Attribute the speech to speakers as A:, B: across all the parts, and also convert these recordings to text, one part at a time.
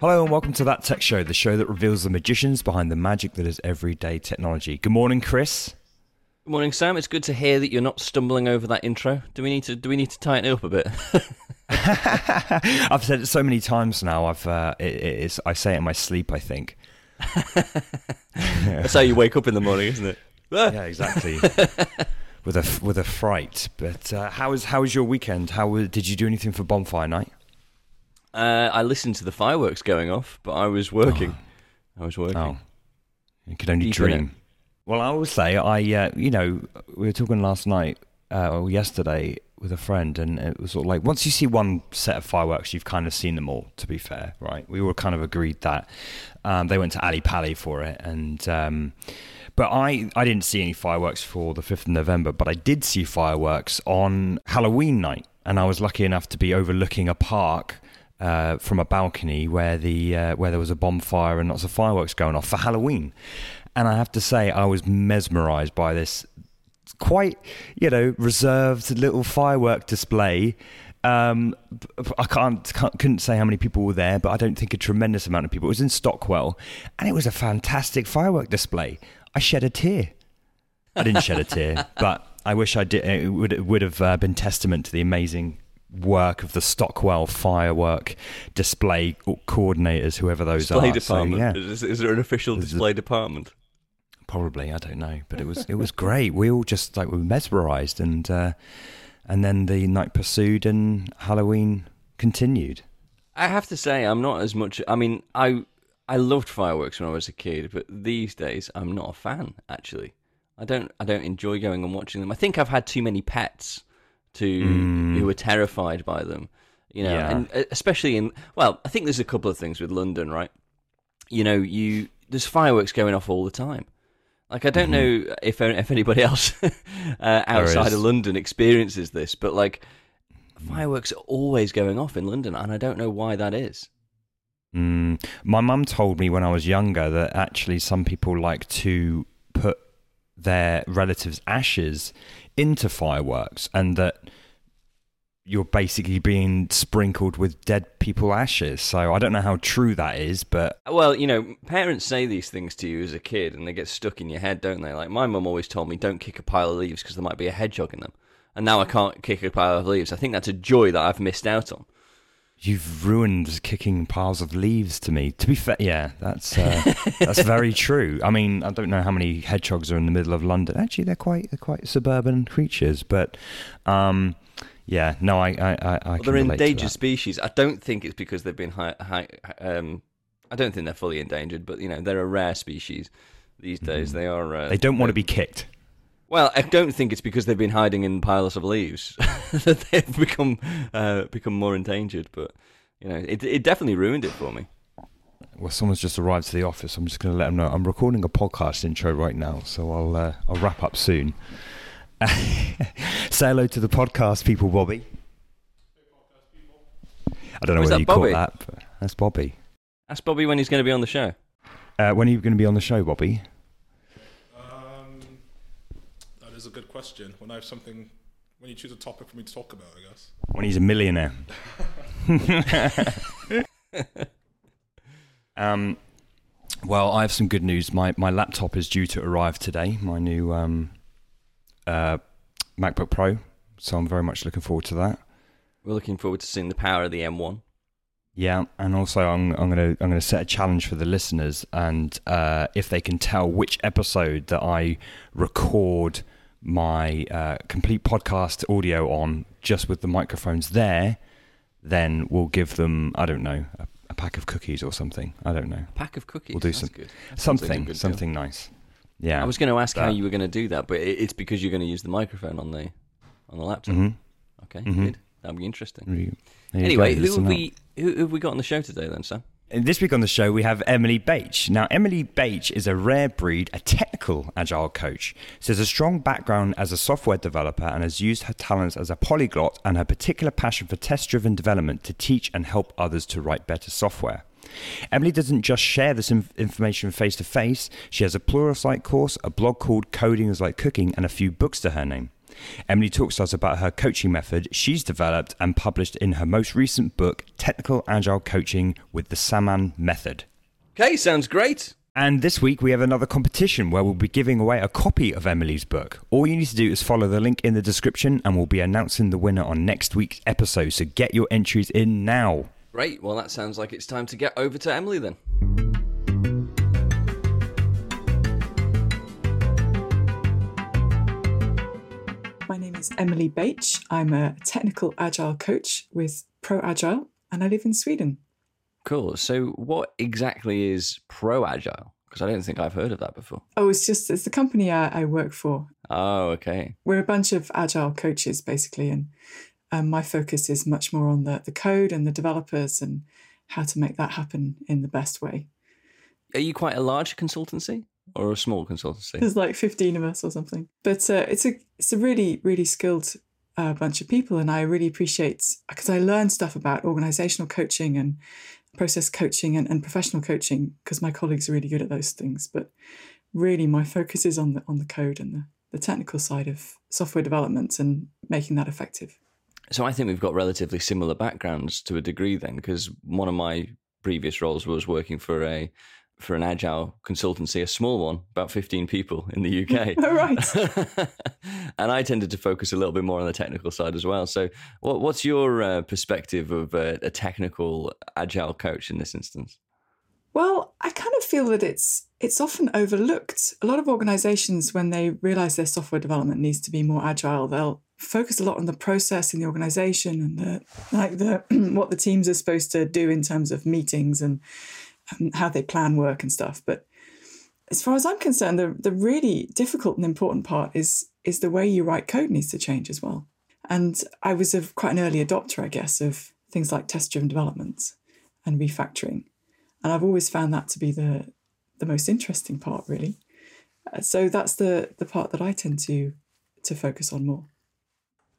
A: Hello and welcome to That Tech Show, the show that reveals the magicians behind the magic that is everyday technology. Good morning, Chris.
B: Good morning, Sam. It's good to hear that you're not stumbling over that intro. Do we need to do we need to tighten it up a bit?
A: I've said it so many times now. I've uh, it, it's I say it in my sleep. I think.
B: That's how you wake up in the morning, isn't it? Ah!
A: Yeah, exactly. with a with a fright. But uh, how was how was your weekend? How did you do anything for bonfire night?
B: Uh, I listened to the fireworks going off, but I was working. I was working.
A: Oh, you could only
B: Deep in
A: dream. Well, I will say, I uh, you know, we were talking last night uh, or yesterday with a friend, and it was sort of like once you see one set of fireworks, you've kind of seen them all. To be fair, right? We all kind of agreed that um, they went to Ally Pally for it, and um, but I I didn't see any fireworks for the fifth of November, but I did see fireworks on Halloween night, and I was lucky enough to be overlooking a park uh, from a balcony where the uh, where there was a bonfire and lots of fireworks going off for Halloween. And I have to say, I was mesmerised by this quite, you know, reserved little firework display. Um, I can't, can't couldn't say how many people were there, but I don't think a tremendous amount of people. It was in Stockwell, and it was a fantastic firework display. I shed a tear. I didn't shed a tear, but I wish I did. It would it would have uh, been testament to the amazing work of the Stockwell firework display coordinators, whoever those
B: display
A: are.
B: department.
A: So, yeah,
B: is, is there an official
A: There's a-
B: display department?
A: probably I don't know, but it was it was great. We all just like were mesmerised, and uh, and then the night pursued, and Halloween continued.
B: I have to say, I'm not as much. I mean, I I loved fireworks when I was a kid, but these days I'm not a fan. Actually, I don't I don't enjoy going and watching them. I think I've had too many pets to who were terrified by them. You know,
A: Yeah.
B: and uh, especially in well, I think there's a couple of things with London, right? You know, you there's fireworks going off all the time. Like I don't know if if anybody else uh, outside of London experiences this, but like fireworks are always going off in London, and I don't know why that is.
A: Mm. My mum told me when I was younger that actually some people like to put their relatives' ashes into fireworks, and that you're basically being sprinkled with dead people ashes. So I don't know how true that is, but
B: Well, you know, parents say these things to you as a kid, and they get stuck in your head, don't they? Like my mum always told me, "Don't kick a pile of leaves because there might be a hedgehog in them." And now I can't kick a pile of leaves. I think that's a joy that I've missed out on.
A: You've ruined kicking piles of leaves to me. To be fair, yeah, that's uh, that's very true. I mean, I don't know how many hedgehogs are in the middle of London. Actually, they're quite they're quite suburban creatures, but um, yeah, no, I I I, I
B: Well,
A: can
B: they're endangered species. I don't think it's because they've been high. high um, I don't think they're fully endangered, but you know, they're a rare species these days. They are. Uh.
A: They don't want to be kicked.
B: Well, I don't think it's because they've been hiding in piles of leaves that they've become uh, become more endangered. But you know, it it definitely ruined it for me.
A: Well, someone's just arrived to the office. I'm just going to let them know I'm recording a podcast intro right now, so I'll uh, I'll wrap up soon. Say hello to the podcast people, Bobby. I don't know whether you
B: Bobby?
A: caught that, but that's Bobby.
B: That's Bobby when he's going to be on the show.
A: Uh, when are you going to be on the show, Bobby?
C: Um, that is a good question. When I have something, when you choose a topic for me to talk about, I guess.
A: When he's a millionaire. um, well, I have some good news. My my laptop is due to arrive today. My new um, uh, MacBook Pro. So I'm very much looking forward to that.
B: We're looking forward to seeing the power of the M1.
A: Yeah, and also I'm I'm gonna I'm gonna set a challenge for the listeners, and uh, if they can tell which episode that I record my uh, complete podcast audio on, just with the microphones there, then we'll give them I don't know a, a pack of cookies or something. I don't know A
B: Pack of cookies.
A: We'll do
B: That's
A: some-
B: good. That sounds like
A: something
B: deal.
A: something nice. Yeah,
B: I was going to ask how you were going to do that, but it's because you're going to use the microphone on the on the laptop.
A: hmm
B: Okay,
A: Mhm.
B: good. That'll be interesting.
A: There you
B: Anyway, who have we who who have we got on the show today then, Sam?
A: This week on the show, we have Emily Bache. Now, Emily Bache is a rare breed, a technical agile coach. She has a strong background as a software developer and has used her talents as a polyglot and her particular passion for test driven development to teach and help others to write better software. Emily doesn't just share this inf- information face to face, she has a Pluralsight course, a blog called Coding is Like Cooking, and a few books to her name. Emily talks to us about her coaching method she's developed and published in her most recent book, Technical Agile Coaching with the Samman Method.
B: Okay, sounds great.
A: And this week we have another competition where we'll be giving away a copy of Emily's book. All you need to do is follow the link in the description and we'll be announcing the winner on next week's episode. So get your entries in now.
B: Great. Well, that sounds like it's time to get over to Emily then.
D: Is Emily Bache. I'm a technical agile coach with Pro Agile and I live in Sweden.
B: Cool. So, what exactly is Pro Agile? Because I don't think I've heard of that before.
D: Oh, it's just it's the company I, I work for.
B: Oh, okay.
D: We're a bunch of agile coaches basically, and um, my focus is much more on the the code and the developers and how to make that happen in the best way.
B: Are you quite a large consultancy or a small consultancy?
D: There's like 15 of us or something, but uh, it's a it's a really really skilled uh, bunch of people, and I really appreciate because I learn stuff about organizational coaching and process coaching and, and professional coaching because my colleagues are really good at those things. But really, my focus is on the on the code and the, the technical side of software development and making that effective.
B: So I think we've got relatively similar backgrounds to a degree then, because one of my previous roles was working for a for an agile consultancy, a small one, about 15 people in the UK.
D: oh, right.
B: and I tended to focus a little bit more on the technical side as well. So, what, what's your uh, perspective of uh, a technical agile coach in this instance?
D: Well, I kind of feel that it's it's often overlooked. A lot of organizations, when they realize their software development needs to be more agile, they'll focus a lot on the process in the organization and the like the what the teams are supposed to do in terms of meetings and how they plan work and stuff. But as far as I'm concerned, the, the really difficult and important part is is the way you write code needs to change as well. And I was a, quite an early adopter, I guess, of things like test driven development and refactoring. And I've always found that to be the the most interesting part, really. Uh, so that's the the part that I tend to to focus on more.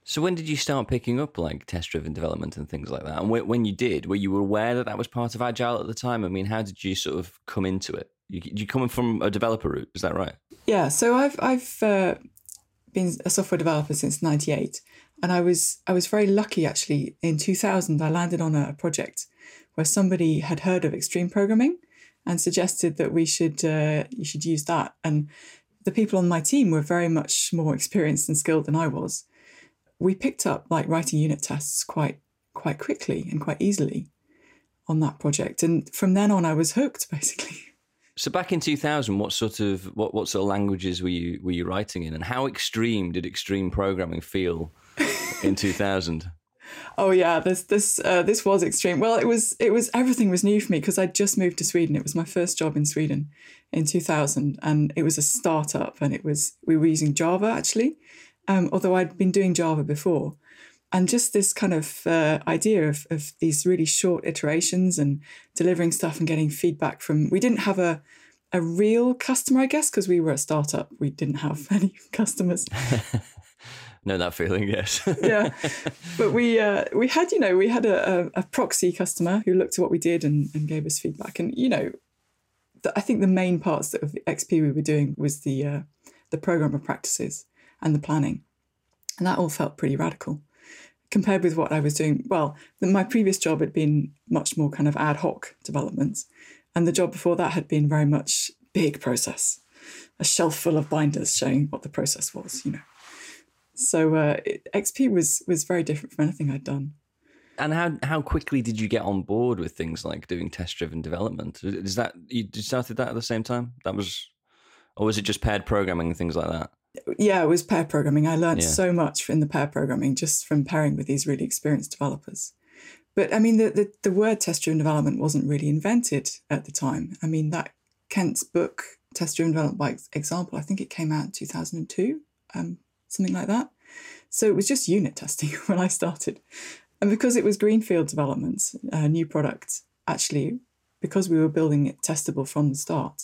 B: So when did you start picking up like test-driven development and things like that? And when you did, were you aware that that was part of Agile at the time? I mean, how did you sort of come into it? You, you coming from a developer route, is that right?
D: Yeah. So I've I've uh, been a software developer since '98, and I was I was very lucky actually. In 2000, I landed on a project where somebody had heard of extreme programming and suggested that we should uh, you should use that. And the people on my team were very much more experienced and skilled than I was we picked up like writing unit tests quite quite quickly and quite easily on that project. And from then on i was hooked basically.
B: So back in 2000 what sort of what, what sort of languages were you were you writing in? And how extreme did extreme programming feel in 2000
D: oh yeah this this uh, this was extreme. Well it was it was everything was new for me because i'd just moved to sweden. It was my first job in sweden in 2000 and it was a startup and it was we were using java actually um, although I'd been doing Java before. And just this kind of uh, idea of, of these really short iterations and delivering stuff and getting feedback from, we didn't have a, a real customer, I guess, because we were a startup. We didn't have any customers.
B: know that feeling, yes.
D: yeah, but we uh, we had you know we had a, a, a, proxy customer who looked at what we did and, and gave us feedback, and you know, the, I think the main parts of XP we were doing was the uh, the programmer practices, and the planning. And that all felt pretty radical compared with what I was doing. Well, my previous job had been much more kind of ad hoc developments. And the job before that had been very much big process, a shelf full of binders showing what the process was, you know. So uh, it, XP was was very different from anything I'd done.
B: And how how quickly did you get on board with things like doing test driven development? Is that you started that at the same time? That was, or was it just paired programming and things like that?
D: Yeah, it was pair programming. I learned yeah. so much in the pair programming just from pairing with these really experienced developers. But I mean, the, the, the word test driven development wasn't really invented at the time. I mean, that Kent's book, Test Driven Development by Example, I think it came out in 2002, um, something like that. So it was just unit testing when I started. And because it was greenfield development, a new product, actually, because we were building it testable from the start,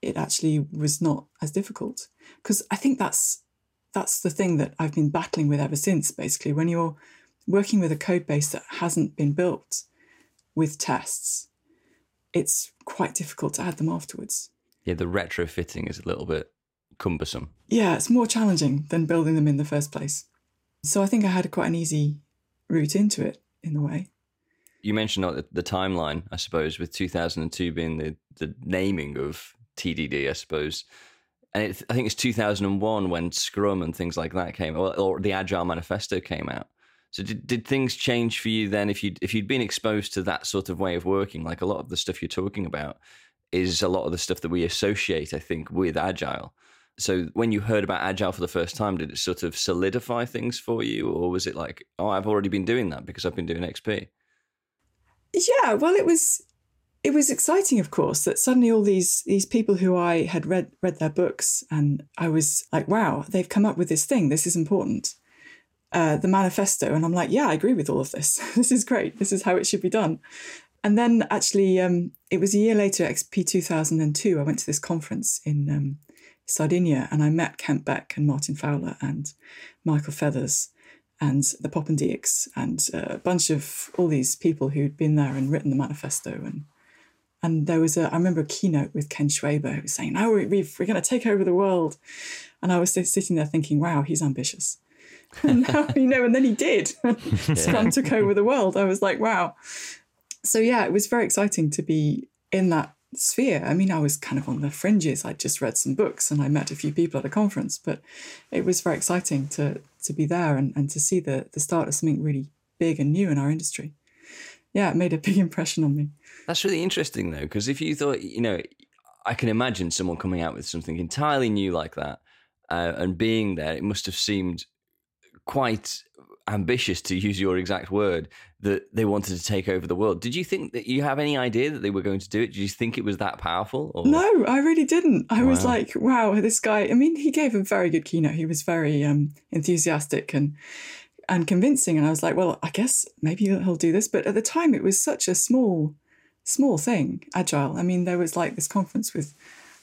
D: it actually was not as difficult because I think that's that's the thing that I've been battling with ever since. Basically, when you're working with a code base that hasn't been built with tests, it's quite difficult to add them afterwards.
B: Yeah, the retrofitting is a little bit cumbersome.
D: Yeah, it's more challenging than building them in the first place. So I think I had quite an easy route into it in a way.
B: You mentioned the, the timeline, I suppose, with 2002 being the, the naming of TDD, I suppose. And it, I think it's 2001 when Scrum and things like that came, or, or the Agile Manifesto came out. So did, did things change for you then if you if you'd been exposed to that sort of way of working like a lot of the stuff you're talking about is a lot of the stuff that we associate I think with agile. So when you heard about agile for the first time did it sort of solidify things for you or was it like oh I've already been doing that because I've been doing XP?
D: Yeah, well it was it was exciting of course that suddenly all these these people who I had read read their books and I was like wow, they've come up with this thing. This is important uh, the manifesto, and I'm like, yeah, I agree with all of this. this is great. This is how it should be done. And then actually, um, it was a year later, XP 2002. I went to this conference in um, Sardinia, and I met Kent Beck and Martin Fowler and Michael Feathers and the Poppendiecks and uh, a bunch of all these people who'd been there and written the manifesto and and there was a, I remember a keynote with Ken Schwaber who was saying, "Oh, we, we're going to take over the world," and I was sitting there thinking, "Wow, he's ambitious." and now, you know, and then he did. Scrum took over the world. I was like, wow. So yeah, it was very exciting to be in that sphere. I mean, I was kind of on the fringes. I'd just read some books and I met a few people at a conference, but it was very exciting to to be there and, and to see the the start of something really big and new in our industry. Yeah, it made a big impression on me.
B: That's really interesting though, because if you thought, you know, I can imagine someone coming out with something entirely new like that uh, and being there, it must have seemed quite ambitious, to use your exact word, that they wanted to take over the world. Did you think that you have any idea that they were going to do it? Did you think it was that powerful?
D: Or? No, I really didn't. I wow. was like, wow, this guy. I mean, he gave a very good keynote. He was very um, enthusiastic and and convincing. And I was like, well, I guess maybe he'll do this. But at the time, it was such a small, small thing, agile. I mean, there was like this conference with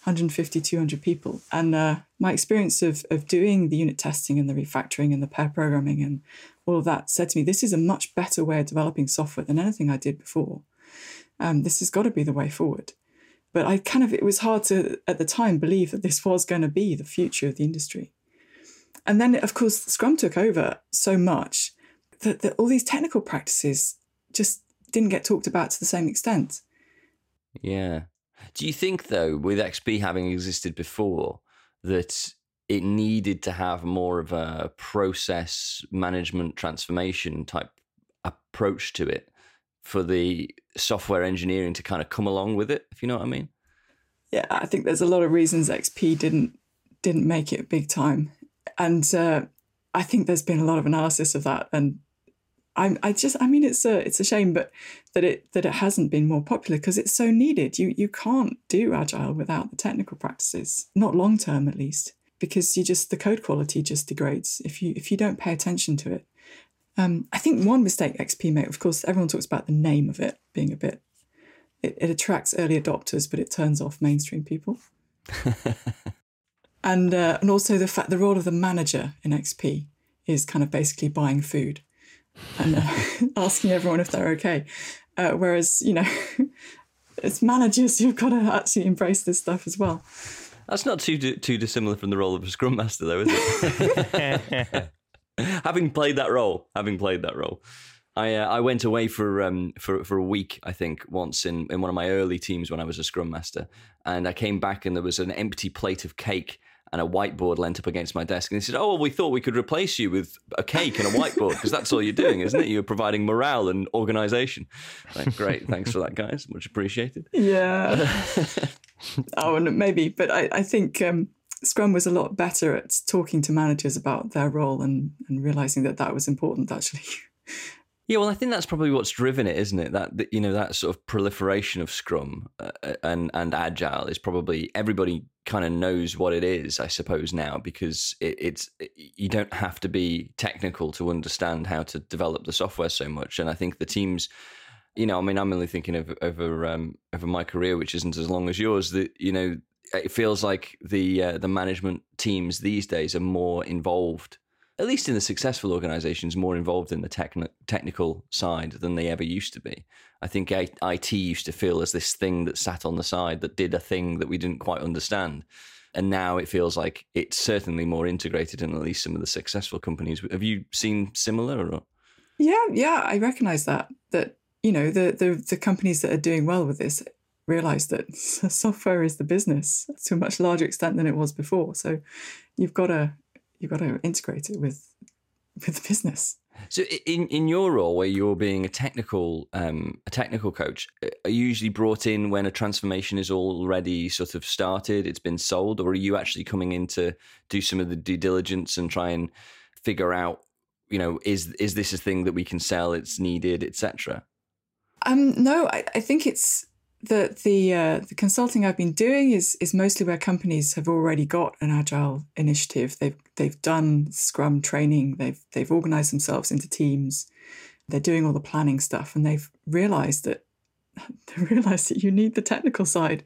D: 150, 200 people. And uh, my experience of, of doing the unit testing and the refactoring and the pair programming and all of that said to me, this is a much better way of developing software than anything I did before. Um, this has got to be the way forward. But I kind of, it was hard to, at the time, believe that this was going to be the future of the industry. And then, of course, Scrum took over so much that, that all these technical practices just didn't get talked about to the same extent.
B: Yeah. Do you think, though, with XP having existed before, that it needed to have more of a process management transformation type approach to it for the software engineering to kind of come along with it, if you know what I mean?
D: Yeah, I think there's a lot of reasons XP didn't didn't make it big time, and uh, I think there's been a lot of analysis of that, and I, I just I mean it's a it's a shame but that it that it hasn't been more popular because it's so needed. You you can't do agile without the technical practices not long term at least because you just the code quality just degrades if you if you don't pay attention to it. Um, I think one mistake XP made of course everyone talks about the name of it being a bit it, it attracts early adopters but it turns off mainstream people. And uh, and also the fact the role of the manager in XP is kind of basically buying food and uh, asking everyone if they're okay. Uh, whereas, you know, it's managers who've got to actually embrace this stuff as well.
B: That's not too too dissimilar from the role of a scrum master, though, is it? having played that role, having played that role, I uh, I went away for um for for a week, I think, once in in one of my early teams when I was a scrum master, and I came back and there was an empty plate of cake and a whiteboard lent up against my desk. And he said, Oh, well, we thought we could replace you with a cake and a whiteboard because that's all you're doing, isn't it? You're providing morale and organization. Like, Great. Thanks for that, guys. Much appreciated.
D: Yeah. oh, and maybe. But I, I think um, Scrum was a lot better at talking to managers about their role and, and realizing that that was important, actually.
B: Yeah, well, I think that's probably what's driven it, isn't it? That, you know that sort of proliferation of Scrum uh, and and Agile is probably everybody kind of knows what it is, I suppose now, because it, it's it, you don't have to be technical to understand how to develop the software so much. And I think the teams, you know, I mean, I'm only thinking of over um, over my career, which isn't as long as yours. That you know, it feels like the uh, the management teams these days are more involved at least in the successful organizations, more involved in the techn- technical side than they ever used to be. I think IT used to feel as this thing that sat on the side that did a thing that we didn't quite understand. and now it feels like it's certainly more integrated in at least some of the successful companies. Have you seen similar? Or?
D: Yeah, yeah, I recognise that that you know the, the the companies that are doing well with this realize that software is the business to a much larger extent than it was before. So you've got to you've got to integrate it with with the business.
B: So in in your role, where you're being a technical um, a technical coach, uh, are you usually brought in when a transformation is already sort of started, it's been sold, or are you actually coming in to do some of the due diligence and try and figure out, you know, is is this a thing that we can sell? It's needed, etc.
D: Um, no, I, I think it's the the uh, the consulting I've been doing is is mostly where companies have already got an agile initiative. They've they've done Scrum training. They've they've organized themselves into teams. They're doing all the planning stuff, and they've realized that they realized that you need the technical side.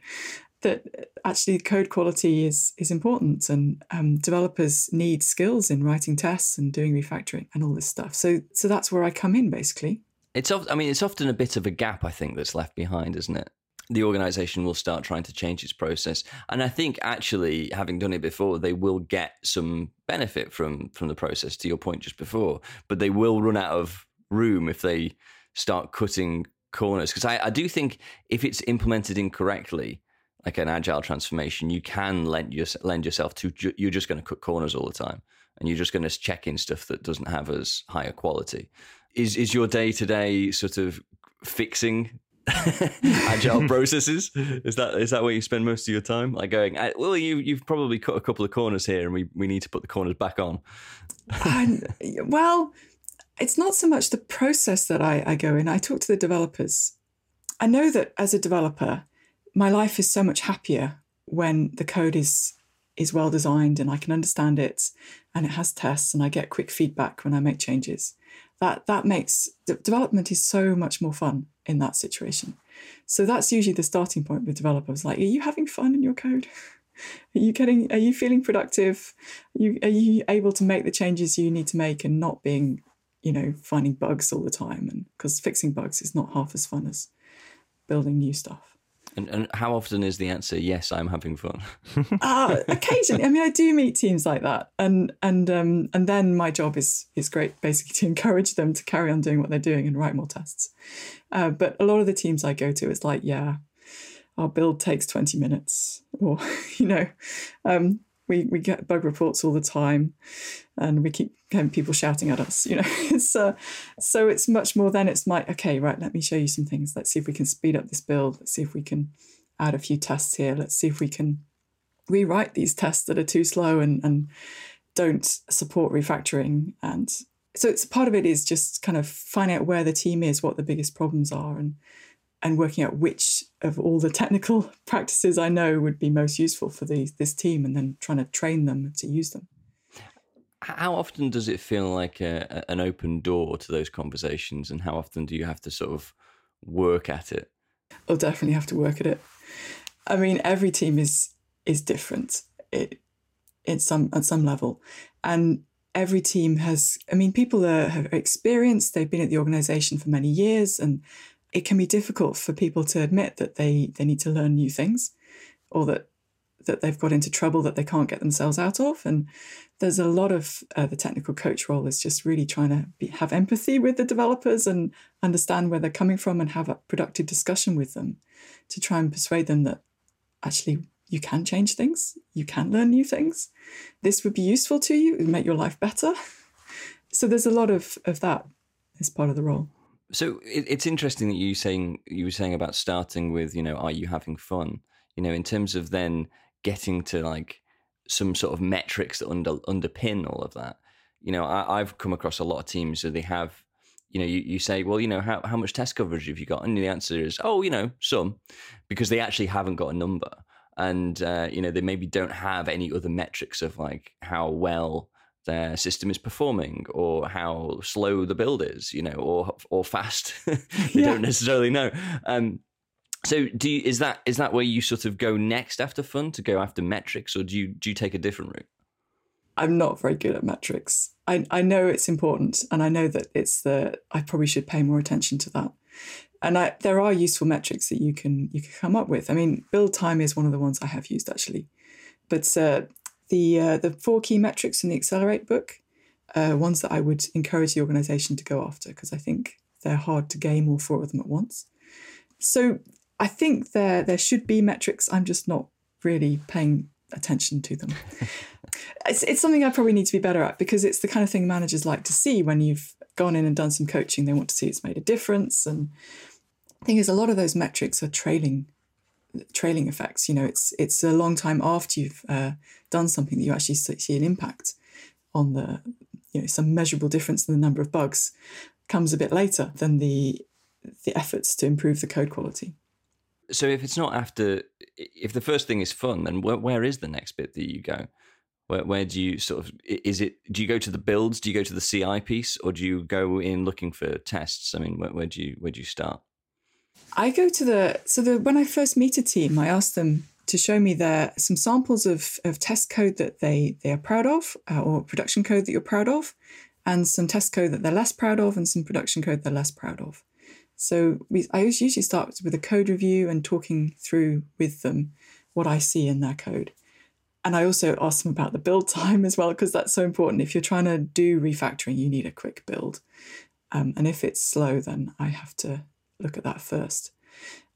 D: That actually code quality is is important, and um, developers need skills in writing tests and doing refactoring and all this stuff. So so that's where I come in basically.
B: It's, I mean, it's often a bit of a gap, I think, that's left behind, isn't it? The organization will start trying to change its process. And i think actually having done it before they will get some benefit from from the process to your point just before. But they will run out of room if they start cutting corners. Because I, I do think if it's implemented incorrectly like an agile transformation you can lend, your, lend yourself to ju- you're just going to cut corners all the time. And you're just going to check in stuff that doesn't have as high a quality. Is is your day to day sort of fixing agile processes. Is that is that where you spend most of your time? Like going, well, you you've probably cut a couple of corners here, and we we need to put the corners back on.
D: well, it's not so much the process that I, I go in. I talk to the developers. I know that as a developer, my life is so much happier when the code is is well designed and I can understand it, and it has tests, and I get quick feedback when I make changes. That that makes development is so much more fun in that situation. So that's usually the starting point with developers. Like, are you having fun in your code? Are you getting? Are you feeling productive? Are you, are you able to make the changes you need to make and not being, you know, finding bugs all the time? And because fixing bugs is not half as fun as building new stuff.
B: And, and how often is the answer yes? I'm having fun.
D: uh, occasionally, I mean, I do meet teams like that, and and um, and then my job is is great, basically to encourage them to carry on doing what they're doing and write more tests. Uh, but a lot of the teams I go to, it's like, yeah, our build takes twenty minutes, or you know, um, we we get bug reports all the time, and we keep getting people shouting at us. You know, it's uh, so it's much more than it's like okay, right, let me show you some things. Let's see if we can speed up this build. Let's see if we can add a few tests here. Let's see if we can rewrite these tests that are too slow and and don't support refactoring. And so it's part of it is just kind of finding out where the team is, what the biggest problems are, and and working out which of all the technical practices I know would be most useful for the, this team, and then trying to train them to use them.
B: How often does it feel like a, an open door to those conversations, and how often do you have to sort of work at it?
D: I'll definitely have to work at it. I mean, every team is is different. It, in some at some level, and every team has. I mean, people are, have experienced. They've been at the organization for many years, and it can be difficult for people to admit that they they need to learn new things or that that they've got into trouble that they can't get themselves out of. And there's a lot of uh, the technical coach role is just really trying to be, have empathy with the developers and understand where they're coming from and have a productive discussion with them to try and persuade them that actually you can change things you can learn new things this would be useful to you it would make your life better. So there's a lot of of that as part of the role
B: so it, it's interesting that you saying you were saying about starting with you know are you having fun? You know, in terms of then getting to like some sort of metrics that under underpin all of that. You know, I, I've come across a lot of teams so they have you know, you, you say, well, you know, how, how much test coverage have you got? And the answer is, oh, you know, some, because they actually haven't got a number. And, uh, you know, they maybe don't have any other metrics of like how well their system is performing or how slow the build is, you know, or or fast. they yeah. don't necessarily know. Um, so do you, is that is that where you sort of go next after fun to go after metrics, or do you do you take a different route?
D: I'm not very good at metrics. I, I know it's important, and I know that it's the I probably should pay more attention to that. And I, there are useful metrics that you can you can come up with. I mean, build time is one of the ones I have used actually But uh, the uh, the four key metrics in the Accelerate book are ones that I would encourage the organization to go after because I think they're hard to game all four of them at once. So I think there there should be metrics. I'm just not really paying attention to them. it's, it's something I probably need to be better at because it's the kind of thing managers like to see when you've gone in and done some coaching. They want to see it's made a difference. And the thing is, a lot of those metrics are trailing trailing effects. You know, it's it's a long time after you've uh, done something that you actually see an impact on the you know some measurable difference in the number of bugs comes a bit later than the the efforts to improve the code quality.
B: So if it's not after, if the first thing is fun, then where, where is the next bit that you go? Where, where do you sort of is it? Do you go to the builds? Do you go to the CI piece, or do you go in looking for tests? I mean, where, where do you where do you start?
D: I go to the so the when I first meet a team, I ask them to show me their some samples of, of test code that they they are proud of, uh, or production code that you're proud of, and some test code that they're less proud of, and some production code they're less proud of. So we, I usually start with a code review and talking through with them what I see in their code. And I also ask them about the build time as well, because that's so important. If you're trying to do refactoring, you need a quick build. Um, and if it's slow, then I have to look at that first.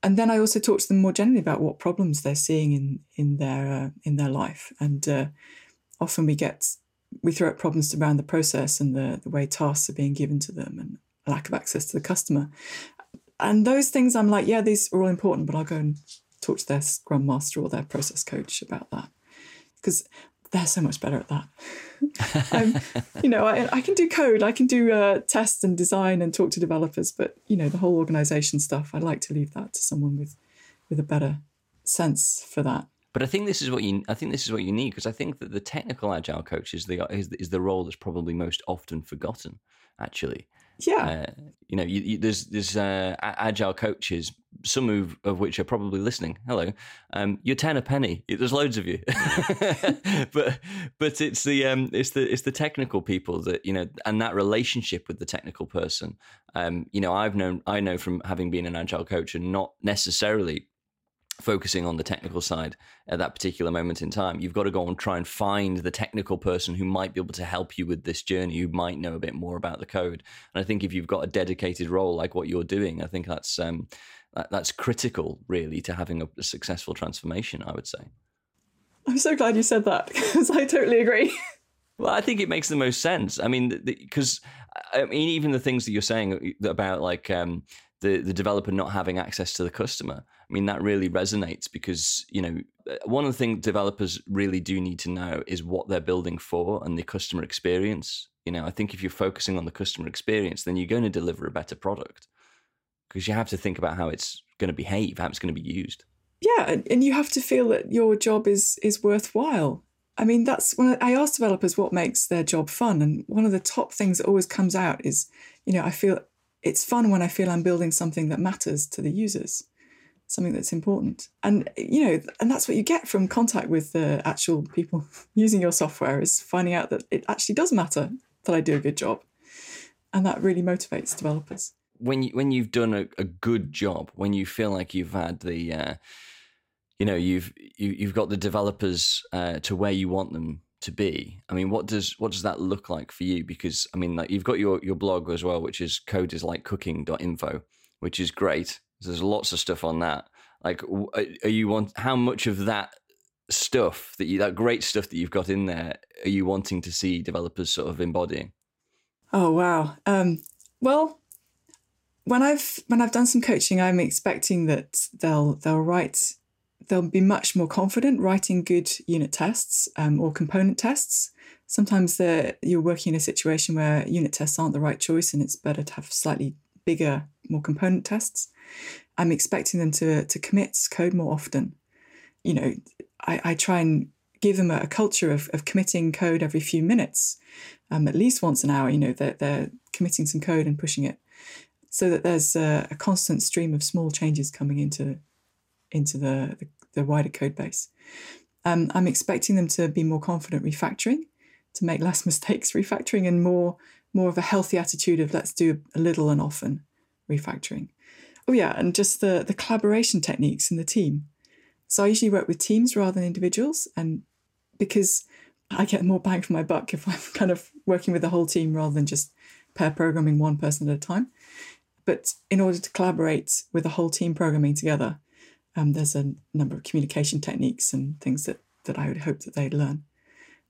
D: And then I also talk to them more generally about what problems they're seeing in in their uh, in their life. And uh, often we get we throw out problems around the process and the the way tasks are being given to them and lack of access to the customer. And those things, I'm like, yeah, these are all important, but I'll go and talk to their Scrum Master or their process coach about that because they're so much better at that. you know, I, I, can do code, I can do uh, test and design and talk to developers, but you know, the whole organization stuff, I'd like to leave that to someone with with a better sense for that.
B: But I think this is what you. I think this is what you need because I think that the technical agile coach is the is, is the role that's probably most often forgotten. Actually,
D: yeah.
B: Uh, you know, you, you, there's there's uh, agile coaches, some of, of, which are probably listening. Hello, um, you're ten a penny. There's loads of you, but but it's the um, it's the it's the technical people that you know, and that relationship with the technical person. Um, you know, I've known I know from having been an agile coach and not necessarily focusing on the technical side at that particular moment in time. You've got to go and try and find the technical person who might be able to help you with this journey, who might know a bit more about the code. And I think if you've got a dedicated role like what you're doing, I think that's um, that, that's critical, really, to having a, a successful transformation. I would say.
D: I'm so glad you said that because I totally agree.
B: Well, I think it makes the most sense. I mean, because I mean, even the things that you're saying about like um, the the developer not having access to the customer. I mean, that really resonates because you know uh, one of the things developers really do need to know is what they're building for and the customer experience. You know, I think if you're focusing on the customer experience, then you're going to deliver a better product because you have to think about how it's going to behave, how it's going to be used.
D: Yeah, and you have to feel that your job is is worthwhile. I mean, that's when I ask developers what makes their job fun, and one of the top things that always comes out is, you know, I feel it's fun when I feel I'm building something that matters to the users, something that's important. And you know, and that's what you get from contact with the actual people using your software is finding out that it actually does matter that I do a good job. And that really motivates developers.
B: When you when you've done a, a good job, when you feel like you've had the uh, you know, you've you, have you have got the developers uh, to where you want them to be? I mean what does what does that look like for you? Because i mean like you've got your your blog as well which is code is like cooking.info which is great. There's lots of stuff on that. Like are you want how much of that stuff that you that great stuff that you've got in there are you wanting to see developers sort of embodying?
D: Oh wow. Um well when i've when i've done some coaching i'm expecting that they'll they'll write they'll be much more confident writing good unit tests um, or component tests. Sometimes you're working in a situation where unit tests aren't the right choice and it's better to have slightly bigger, more component tests. I'm expecting them to, to commit code more often. You know, I, I try and give them a, a, culture of, of committing code every few minutes, um, at least once an hour. You know, they're, they're committing some code and pushing it so that there's a, a constant stream of small changes coming into into the, the, the wider code base. Um, I'm expecting them to be more confident refactoring, to make less mistakes refactoring, and more more of a healthy attitude of let's do a little and often refactoring. Oh yeah, and just the the collaboration techniques in the team. So I usually work with teams rather than individuals, and because I get more bang for my buck if I'm kind of working with the whole team rather than just pair programming one person at a time. But in order to collaborate with the whole team programming together, um, there's a number of communication techniques and things that, that I would hope that they'd learn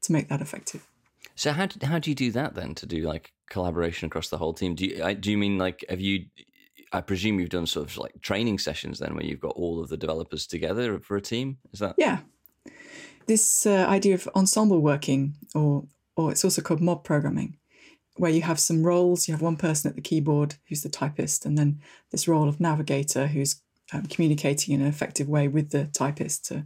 D: to make that effective.
B: So how do, how do you do that then to do like collaboration across the whole team? Do you I, do you mean like have you? I presume you've done sort of like training sessions then where you've got all of the developers together for a team. Is that
D: yeah? This uh, idea of ensemble working, or or it's also called mob programming, where you have some roles. You have one person at the keyboard who's the typist, and then this role of navigator who's um, communicating in an effective way with the typist to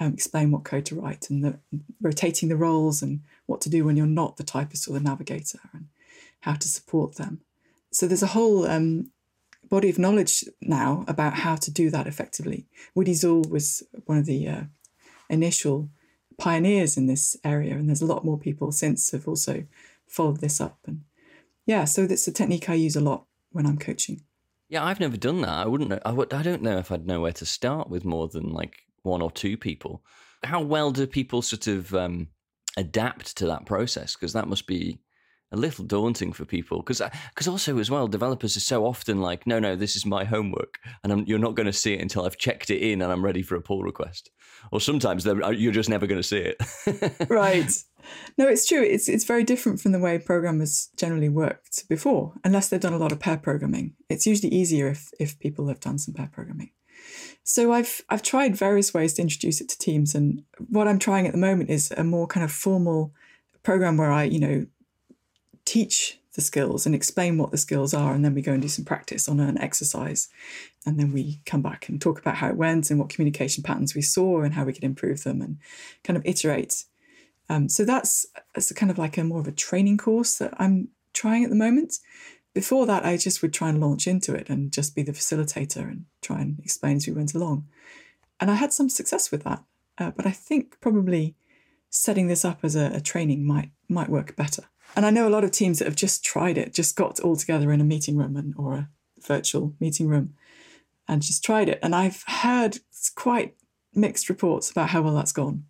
D: um, explain what code to write, and the, rotating the roles and what to do when you're not the typist or the navigator, and how to support them. So there's a whole um, body of knowledge now about how to do that effectively. Woody Zuill was one of the uh, initial pioneers in this area, and there's a lot more people since have also followed this up. And yeah, so that's a technique I use a lot when I'm coaching.
B: Yeah, I've never done that. I wouldn't know. I, would, I don't know if I'd know where to start with more than like one or two people. How well do people sort of um, adapt to that process? Because that must be a little daunting for people because because also as well developers are so often like no no this is my homework and I'm, you're not going to see it until I've checked it in and I'm ready for a pull request. Or sometimes uh, you're just never going to see
D: it. Right. No it's true it's it's very different from the way programmers generally worked before unless they've done a lot of pair programming. It's usually easier if if people have done some pair programming. So I've I've tried various ways to introduce it to teams and what I'm trying at the moment is a more kind of formal program where I you know teach the skills and explain what the skills are. And then we go and do some practice on an exercise. And then we come back and talk about how it went and what communication patterns we saw and how we could improve them and kind of iterate. Um, so that's, that's kind of like a more of a training course that I'm trying at the moment. Before that, I just would try and launch into it and just be the facilitator and try and explain as we went along. And I had some success with that. Uh, but I think probably setting this up as a, a training might might work better. And I know a lot of teams that have just tried it, just got all together in a meeting room and, or a virtual meeting room and just tried it. And I've heard quite mixed reports about how well that's gone.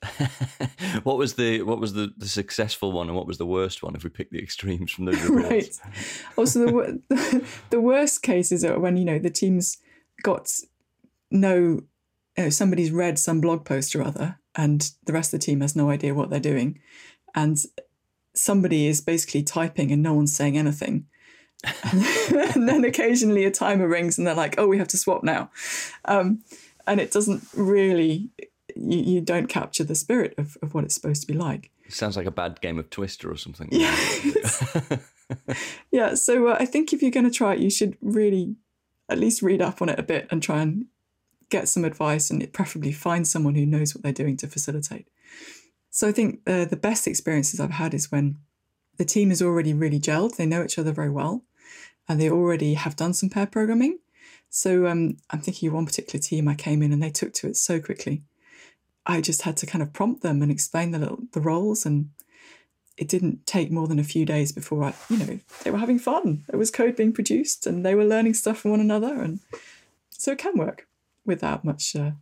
B: what was the what was the, the successful one and what was the worst one if we pick the extremes from those reports? right.
D: Oh, also, the, the worst cases are when you know the teams got no, you know, somebody's read some blog post or other, and the rest of the team has no idea what they're doing, and somebody is basically typing and no one's saying anything. and then occasionally a timer rings and they're like, oh, we have to swap now. Um, and it doesn't really, you, you don't capture the spirit of, of what it's supposed to be like.
B: It sounds like a bad game of Twister or something.
D: Yeah. yeah. So uh, I think if you're going to try it, you should really at least read up on it a bit and try and get some advice and preferably find someone who knows what they're doing to facilitate. So I think uh, the best experiences I've had is when the team is already really gelled, they know each other very well, and they already have done some pair programming. So um, I'm thinking of one particular team I came in and they took to it so quickly. I just had to kind of prompt them and explain the little, the roles, and it didn't take more than a few days before I, you know, they were having fun. There was code being produced, and they were learning stuff from one another, and so it can work without much uh,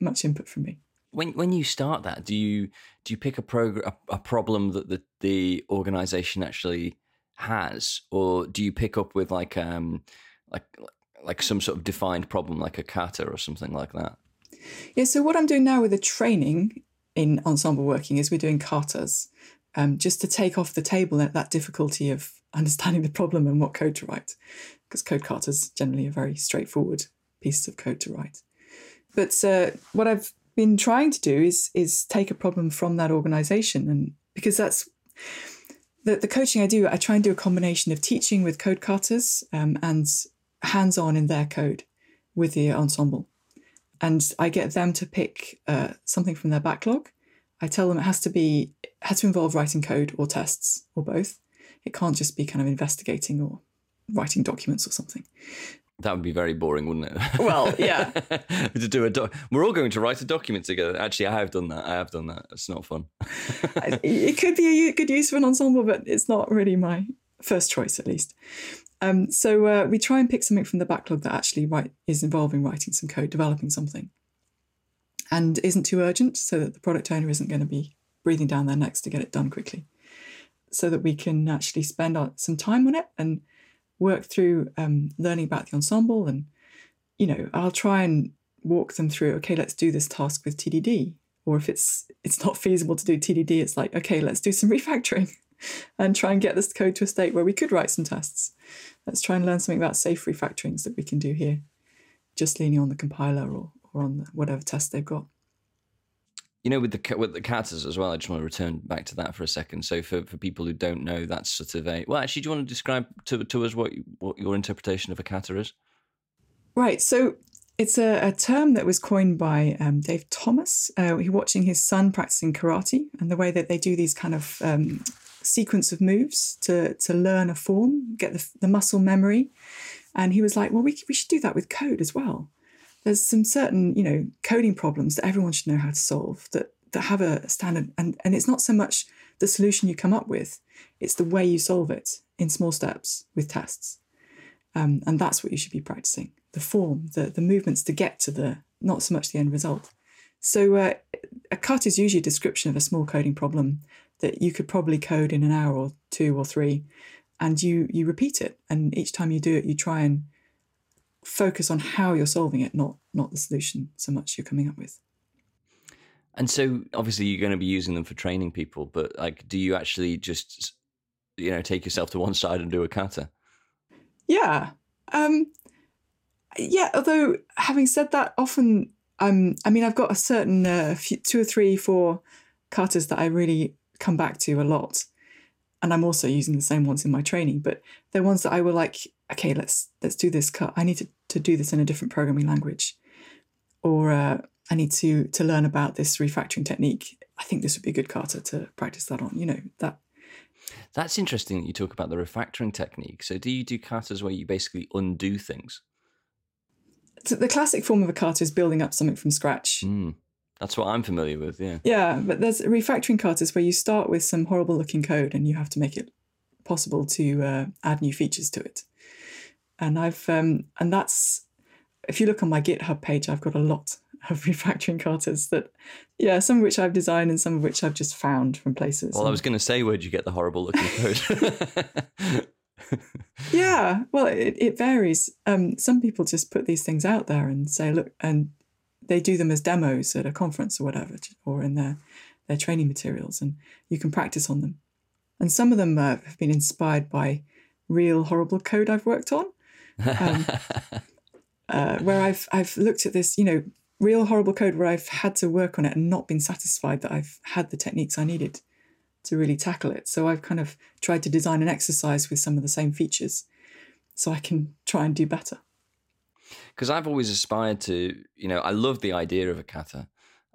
D: much input from me
B: when when you start that, do you do you pick a prog- a, a problem that the the organization actually has, or do you pick up with like um like like some sort of defined problem, like a kata or something like that?
D: Yeah. So what I'm doing now with the training in ensemble working is we're doing katas, um, just to take off the table that, difficulty of understanding the problem and what code to write, because code katas generally are very straightforward pieces of code to write. But uh, what I've been trying to do is is take a problem from that organization and because that's the, the coaching I do, I try and do a combination of teaching with code katas um, and hands on in their code with the ensemble. And I get them to pick uh, something from their backlog. I tell them it has to be, has to involve writing code or tests or both. It can't just be kind of investigating or writing documents or something.
B: That would be very boring, wouldn't it?
D: Well, yeah.
B: to do a doc, we're all going to write a document together. Actually, I have done that. I have done that. It's not fun.
D: it could be a good use of an ensemble, but it's not really my first choice, at least. Um, so uh, we try and pick something from the backlog that actually write, is involving writing some code, developing something. and isn't too urgent so that the product owner isn't going to be breathing down their necks to get it done quickly. So that we can actually spend some time on it and work through um, learning about the ensemble. And, you know, I'll try and walk them through, okay, let's do this task with TDD. Or if it's it's not feasible to do TDD, it's like, okay, let's do some refactoring and try and get this code to a state where we could write some tests. Let's try and learn something about safe refactorings that we can do here, just leaning on the compiler or, or on whatever test they've got.
B: You know, with the with the katas as well, I just want to return back to that for a second. So, for, for people who don't know, that's sort of a well. Actually, do you want to describe to to us what what your interpretation of a kata is?
D: Right. So it's a, a term that was coined by um, Dave Thomas. Uh, he was watching his son practicing karate and the way that they do these kind of um, sequence of moves to to learn a form, get the, the muscle memory. And he was like, well, we we should do that with code as well there's some certain you know coding problems that everyone should know how to solve that that have a standard and and it's not so much the solution you come up with it's the way you solve it in small steps with tests. Um, and that's what you should be practicing the form the the movements to get to the not so much the end result. So uh, a kata is usually a description of a small coding problem that you could probably code in an hour or two or three and you you repeat it and each time you do it you try and focus on how you're solving it, not not the solution so much you're coming up with.
B: And so obviously you're going to be using them for training people, but like do you actually just you know take yourself to one side and do a kata?
D: Yeah. Um yeah, although having said that often um I mean I've got a certain uh, few, two or three four katas that I really come back to a lot and I'm also using the same ones in my training, but they're ones that I will like, okay, let's let's do this kata. I need to, to do this in a different programming language. Or uh, I need to to learn about this refactoring technique. I think this would be a good kata to practice that on. You know, that
B: that's interesting that you talk about the refactoring technique. So do you do katas where you basically undo things?
D: The classic form of a kata is building up something from scratch.
B: Mm. That's what I'm familiar with, yeah.
D: Yeah, but there's refactoring katas where you start with some horrible looking code and you have to make it possible to uh, add new features to it. And I've um, and that's if you look on my GitHub page, I've got a lot of refactoring katas that, yeah, some of which I've designed and some of which I've just found from places.
B: Well, I was going to say, where'd you get the horrible looking code?
D: yeah, well, it, it varies. Um, some people just put these things out there and say, look, and they do them as demos at a conference or whatever, or in their their training materials, and you can practice on them. And some of them uh, have been inspired by real horrible code I've worked on, um, uh, where I've I've looked at this, you know, real horrible code where I've had to work on it and not been satisfied that I've had the techniques I needed to really tackle it. So I've kind of tried to design an exercise with some of the same features, so I can try and do better
B: because I've always aspired to, you know, I love the idea of a kata,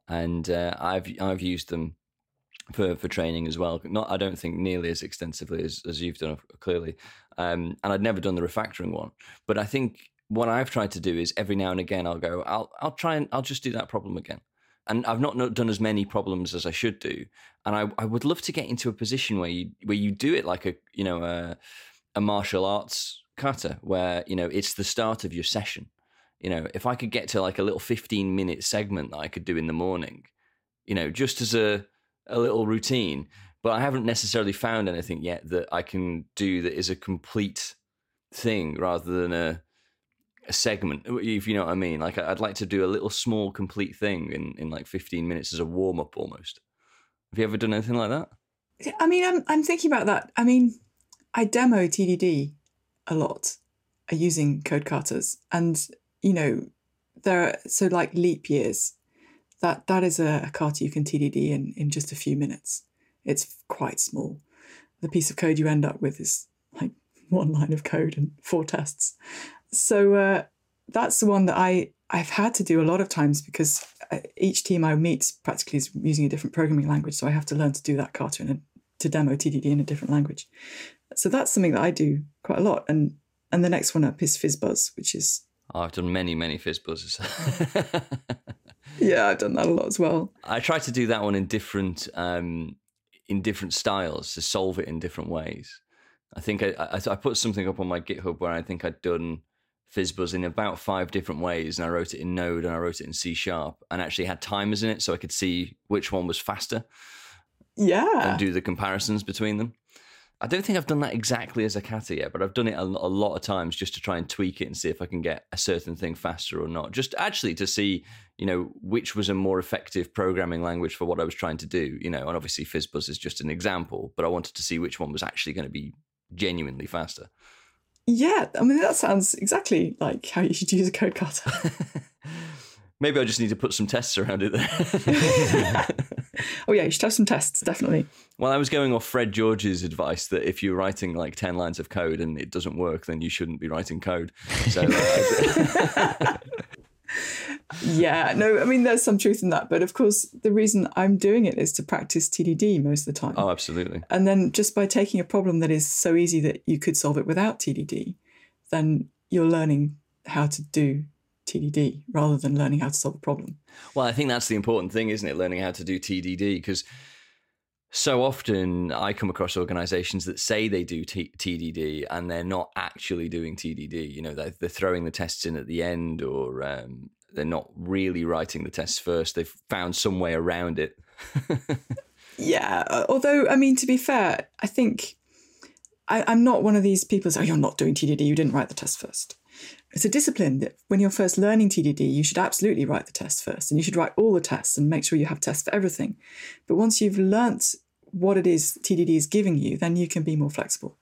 B: and uh, I've I've used them for for training as well. Not I don't think nearly as extensively as as you've done clearly, um, and I'd never done the refactoring one. But I think what I've tried to do is every now and again I'll go I'll I'll try and I'll just do that problem again. And I've not done as many problems as I should do, and I, I would love to get into a position where you where you do it like a you know a, a martial arts kata where you know it's the start of your session you know, if I could get to like a little 15 minute segment that I could do in the morning, you know, just as a, a little routine, but I haven't necessarily found anything yet that I can do that is a complete thing rather than a, a segment, if you know what I mean. Like I'd like to do a little small complete thing in, in like 15 minutes as a warm up almost. Have you ever done anything like that?
D: I mean, I'm, I'm thinking about that. I mean, I demo TDD a lot uh, using code katas and you know, there are, so like leap years, that that is a, a you can TDD in in just a few minutes. It's quite small. The piece of code you end up with is like one line of code and four tests. So uh, that's the one that I I've had to do a lot of times because uh, each team I meet practically is using a different programming language, so I have to learn to do that kata and to demo TDD in a different language. So that's something that I do quite a lot. And and the next one up is FizzBuzz, which is
B: Oh, I've done many, many FizzBuzzes.
D: yeah, I've done that a lot as well.
B: I try to do that one in different um, in different styles to solve it in different ways. I think I, I, I put something up on my GitHub where I think I'd done FizzBuzz in about five different ways, and I wrote it in Node and I wrote it in C Sharp, and actually had timers in it so I could see which one was faster.
D: Yeah,
B: and do the comparisons between them. I don't think I've done that exactly as a kata yet, but I've done it a, a, lot of times just to try and tweak it and see if I can get a certain thing faster or not. Just actually to see, you know, which was a more effective programming language for what I was trying to do. You know, and obviously FizzBuzz is just an example, but I wanted to see which one was actually going to be genuinely faster.
D: Yeah, I mean that sounds exactly like how you should use a code kata.
B: Maybe I just need to put some tests around it there.
D: oh yeah, you should have some tests, definitely.
B: Well, I was going off Fred George's advice that if you're writing like ten lines of code and it doesn't work, then you shouldn't be writing code. So. Uh,
D: yeah, no, I mean there's some truth in that, but of course the reason I'm doing it is to practice TDD most of the time.
B: Oh, absolutely.
D: And then just by taking a problem that is so easy that you could solve it without TDD, then you're learning how to do TDD rather than learning how to solve a problem.
B: Well, I think that's the important thing, isn't it? Learning how to do TDD because so often I come across organizations that say they do T- TDD and they're not actually doing TDD. You know, they're, they're throwing the tests in at the end or um, they're not really writing the tests first. They've found some way around it.
D: yeah. Although, I mean, to be fair, I think I, am not one of these people who say, oh, you're not doing TDD, you didn't write the test first it's a discipline that when you're first learning TDD, you should absolutely write the test first and you should write all the tests and make sure you have tests for everything. But once you've learnt what it is TDD is giving you, then you can be more flexible.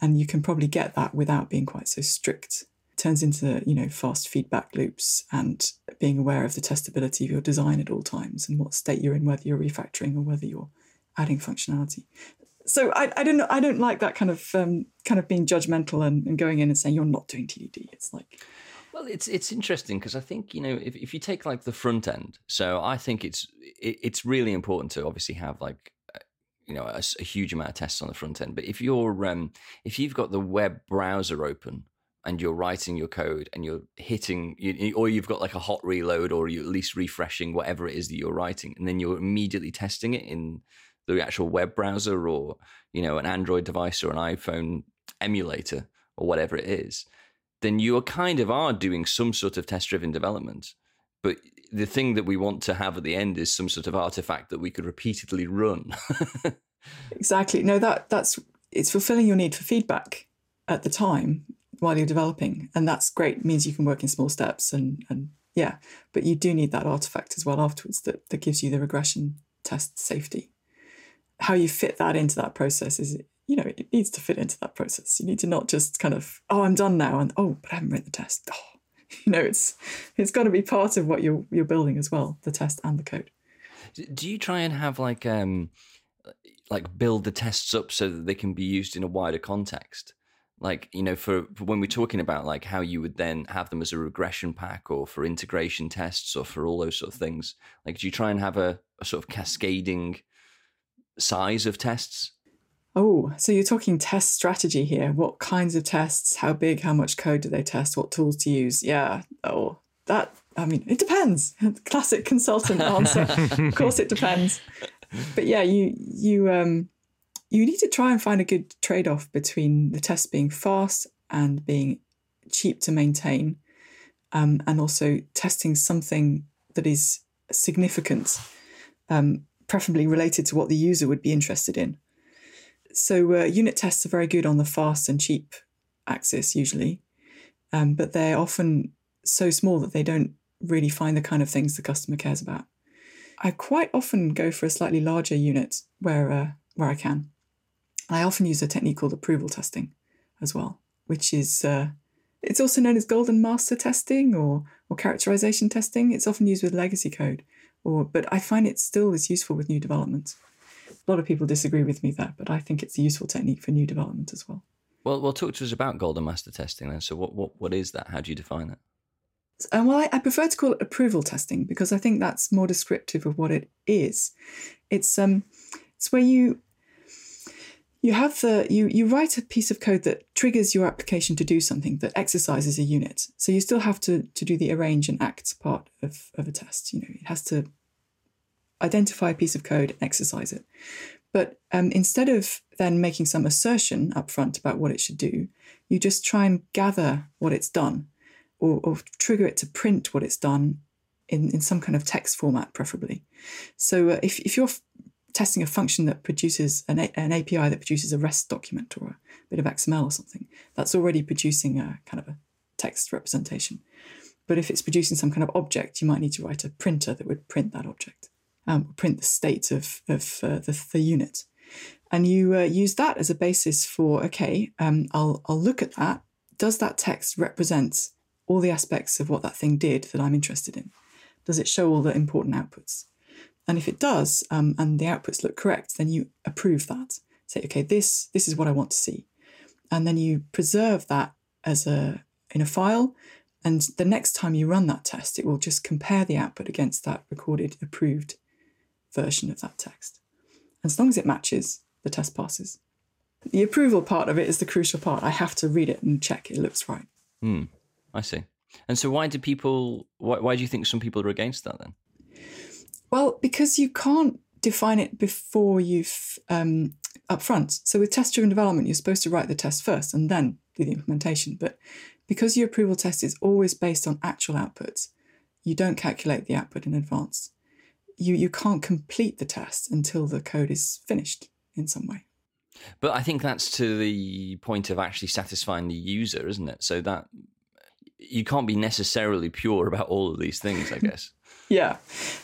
D: And you can probably get that without being quite so strict. It turns into, you know, fast feedback loops and being aware of the testability of your design at all times and what state you're in, whether you're refactoring or whether you're adding functionality so I, I don't know. I don't like that kind of um, kind of being judgmental and, and going in and saying you're not doing TDD. It's like,
B: well, it's it's interesting because I think you know if, if you take like the front end, so I think it's it, it's really important to obviously have like you know a, a, huge amount of tests on the front end. But if you're um, if you've got the web browser open and you're writing your code and you're hitting you, or you've got like a hot reload or you're at least refreshing whatever it is that you're writing and then you're immediately testing it in the actual web browser or you know an Android device or an iPhone emulator or whatever it is, then you are kind of are doing some sort of test driven development. But the thing that we want to have at the end is some sort of artifact that we could repeatedly run.
D: exactly. No, that that's it's fulfilling your need for feedback at the time while you're developing, and that's great. It means you can work in small steps and and yeah, but you do need that artifact as well afterwards that that gives you the regression test safety how you fit that into that process is you know it needs to fit into that process. You need to not just kind of oh i'm done now and oh but i haven't written the test. Oh you know it's it's got to be part of what you're you're building as well the test and the code.
B: Do you try and have like um like build the tests up so that they can be used in a wider context? Like you know for, for, when we're talking about like how you would then have them as a regression pack or for integration tests or for all those sort of things like do you try and have a, a sort of cascading size of tests?
D: Oh, so you're talking test strategy here. What kinds of tests? How big? How much code do they test? What tools to use? Yeah. Oh, that, I mean, it depends. Classic consultant answer. of course, it depends. But yeah, you, you, um, you need to try and find a good trade off between the test being fast and being cheap to maintain, um, and also testing something that is significant. Um, preferably related to what the user would be interested in. So uh, unit tests are very good on the fast and cheap axis usually, um, but they're often so small that they don't really find the kind of things the customer cares about. I quite often go for a slightly larger unit where uh, where I can. I often use a technique called approval testing as well, which is uh, it's also known as golden master testing or or characterization testing. It's often used with legacy code, or but I find it still is useful with new developments. A lot of people disagree with me there, but I think it's a useful technique for new development as well.
B: Well, well, talk to us about golden master testing then. So, what what what is that? How do you define it?
D: Uh, well, I, I, prefer to call it approval testing because I think that's more descriptive of what it is. It's um, it's where you you have the you you write a piece of code that triggers your application to do something that exercises a unit. So you still have to to do the arrange and act part of, of a test. You know, it has to identify a piece of code and exercise it. But um, instead of then making some assertion up front about what it should do, you just try and gather what it's done or, or trigger it to print what it's done in, in some kind of text format, preferably. So uh, if, if you're f- testing a function that produces an, a- an API that produces a REST document or a bit of XML or something, that's already producing a kind of a text representation. But if it's producing some kind of object, you might need to write a printer that would print that object, um, print the state of, of uh, the, the unit. And you uh, use that as a basis for, okay, um, I'll, I'll look at that. Does that text represent all the aspects of what that thing did that I'm interested in? Does it show all the important outputs? And if it does, um, and the outputs look correct, then you approve that. Say, okay, this this is what I want to see, and then you preserve that as a in a file. And the next time you run that test, it will just compare the output against that recorded approved version of that text. And as long as it matches, the test passes. The approval part of it is the crucial part. I have to read it and check it looks right.
B: Hmm. I see. And so, why do people? Why, why do you think some people are against that then?
D: Well, because you can't define it before you've um, up front. So with test-driven development, you're supposed to write the test first and then do the implementation. But because your approval test is always based on actual outputs, you don't calculate the output in advance. You you can't complete the test until the code is finished in some way.
B: But I think that's to the point of actually satisfying the user, isn't it? So that you can't be necessarily pure about all of these things, I guess.
D: yeah.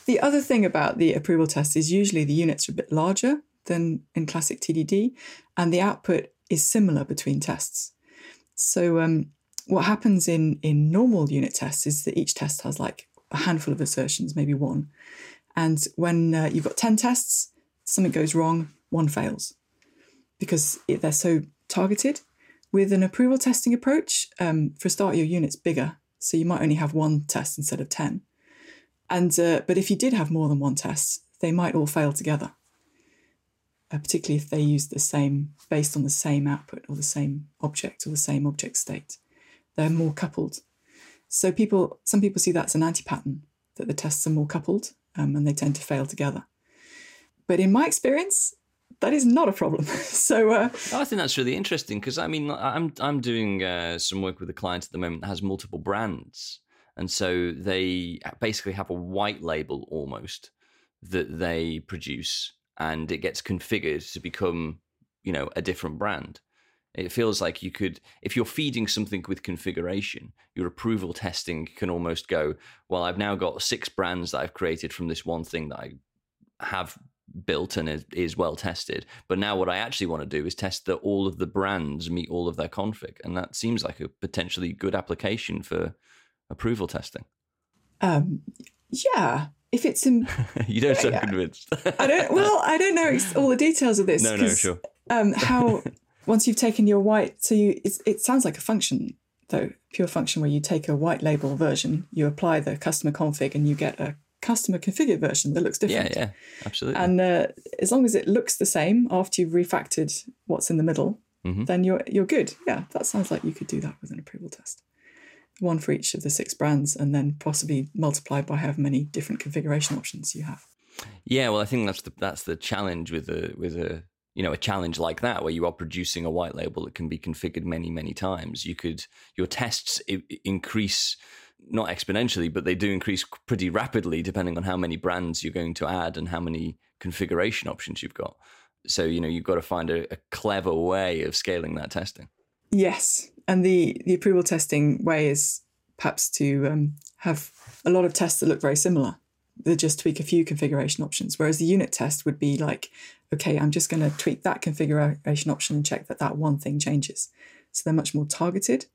D: The other thing about the approval test is usually the units are a bit larger than in classic TDD, and the output is similar between tests. So um, what happens in in normal unit tests is that each test has like a handful of assertions, maybe one, and when uh, you've got ten tests, something goes wrong, one fails, because it, they're so targeted. With an approval testing approach, um, for a start, your unit's bigger, so you might only have one test instead of ten. And uh, but if you did have more than one test, they might all fail together. Uh, particularly if they use the same based on the same output or the same object or the same object state, they're more coupled. So people, some people see that as an anti-pattern that the tests are more coupled um, and they tend to fail together. But in my experience, that is not a problem. so uh,
B: I think that's really interesting because I mean I'm I'm doing uh, some work with a client at the moment that has multiple brands, and so they basically have a white label almost that they produce, and it gets configured to become you know a different brand. It feels like you could, if you're feeding something with configuration, your approval testing can almost go, well, I've now got six brands that I've created from this one thing that I have built and is, is, well tested. But now what I actually want to do is test that all of the brands meet all of their config. And that seems like a potentially good application for approval testing.
D: Um, yeah. If it's in,
B: you don't sound yeah. convinced.
D: I don't. Well, I don't know all the details of this.
B: No, no, sure.
D: Um, how once you've taken your white, so you it sounds like a function though, pure function where you take a white label version, you apply the customer config, and you get a customer configured version that looks different.
B: Yeah, yeah, absolutely.
D: And uh, as long as it looks the same after you've refactored what's in the middle, mm-hmm. then you're you're good. Yeah, that sounds like you could do that with an approval test. One for each of the six brands, and then possibly multiplied by however many different configuration options you have.
B: Yeah, well, I think that's the that's the challenge with a with a you know a challenge like that where you are producing a white label that can be configured many many times. You could your tests I- increase not exponentially, but they do increase pretty rapidly depending on how many brands you're going to add and how many configuration options you've got. So, you know, you've got to find a, a clever way of scaling that testing.
D: Yes. And the, the approval testing way is perhaps to um, have a lot of tests that look very similar. They just tweak a few configuration options. Whereas the unit test would be like, okay, I'm just going to tweak that configuration option and check that that one thing changes. So they're much more targeted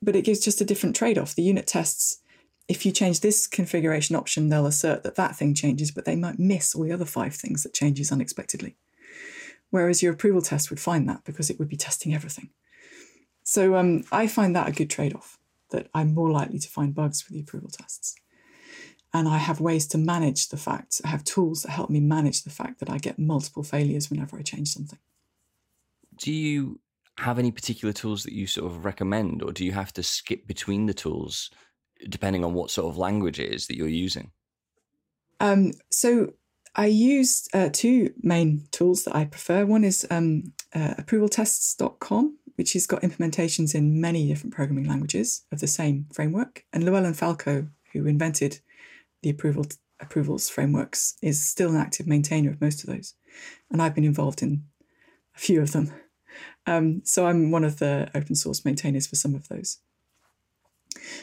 D: but it gives just a different trade off. The unit tests, if you change this configuration option, they'll assert that that thing changes, but they might miss all the other five things that changes unexpectedly. Whereas your approval test would find that because it would be testing everything. So um, I find that a good trade off, that I'm more likely to find bugs with the approval tests. And I have ways to manage the fact, I have tools that help me manage the fact that I get multiple failures whenever I change something.
B: Do you have any particular tools that you sort of recommend, or do you have to skip between the tools depending on what sort of language it is that you're using?
D: Um, so I use uh, two main tools that I prefer. One is um, uh, approvaltests.com, which has got implementations in many different programming languages of the same framework. And Llewellyn Falco, who invented the approval approvals frameworks, is still an active maintainer of most of those. And I've been involved in a few of them. Um, so I'm one of the open source maintainers for some of those.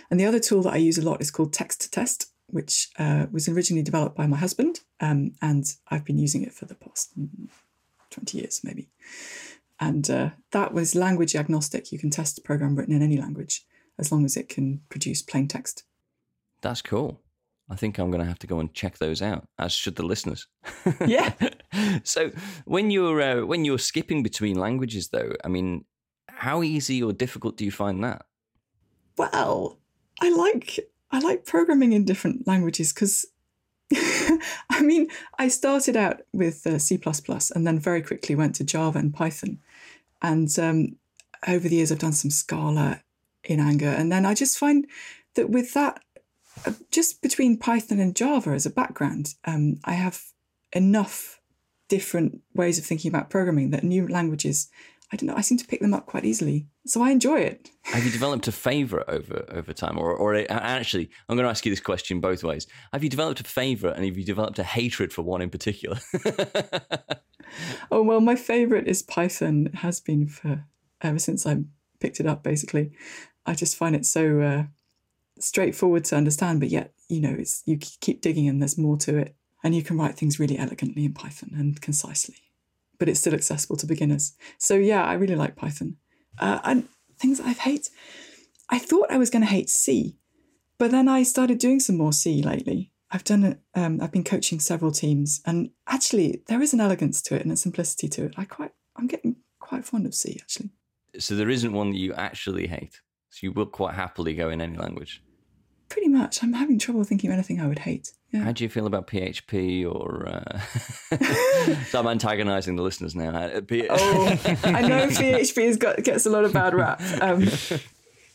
D: And the other tool that I use a lot is called Text to Test, which uh, was originally developed by my husband, um, and I've been using it for the past 20 years, maybe. And uh, that was language agnostic. You can test a program written in any language as long as it can produce plain text.
B: That's cool. I think I'm going to have to go and check those out, as should the listeners.
D: Yeah.
B: so when you're uh, when you're skipping between languages, though, I mean, how easy or difficult do you find that?
D: Well, I like I like programming in different languages because I mean, I started out with uh, C and then very quickly went to Java and Python. And um, over the years, I've done some Scala in anger. And then I just find that with that, just between Python and Java as a background, um, I have enough different ways of thinking about programming that new languages I don't know. I seem to pick them up quite easily, so I enjoy it.
B: Have you developed a favorite over over time, or or actually, I'm going to ask you this question both ways. Have you developed a favorite, and have you developed a hatred for one in particular?
D: oh well, my favorite is Python. It has been for ever since I picked it up. Basically, I just find it so uh, straightforward to understand, but yet you know, it's you keep digging and there's more to it, and you can write things really elegantly in Python and concisely but it's still accessible to beginners. So yeah, I really like Python. Uh, and things I've hate, I thought I was going to hate C, but then I started doing some more C lately. I've done um, I've been coaching several teams, and actually there is an elegance to it and a simplicity to it. I quite, I'm getting quite fond of C actually.
B: So there isn't one that you actually hate. So you will quite happily go in any language.
D: Pretty much. I'm having trouble thinking of anything I would hate.
B: Yeah. How do you feel about PHP? Or uh... so I'm antagonising the listeners now. Uh,
D: oh, I know PHP has got gets a lot of bad rap. Um,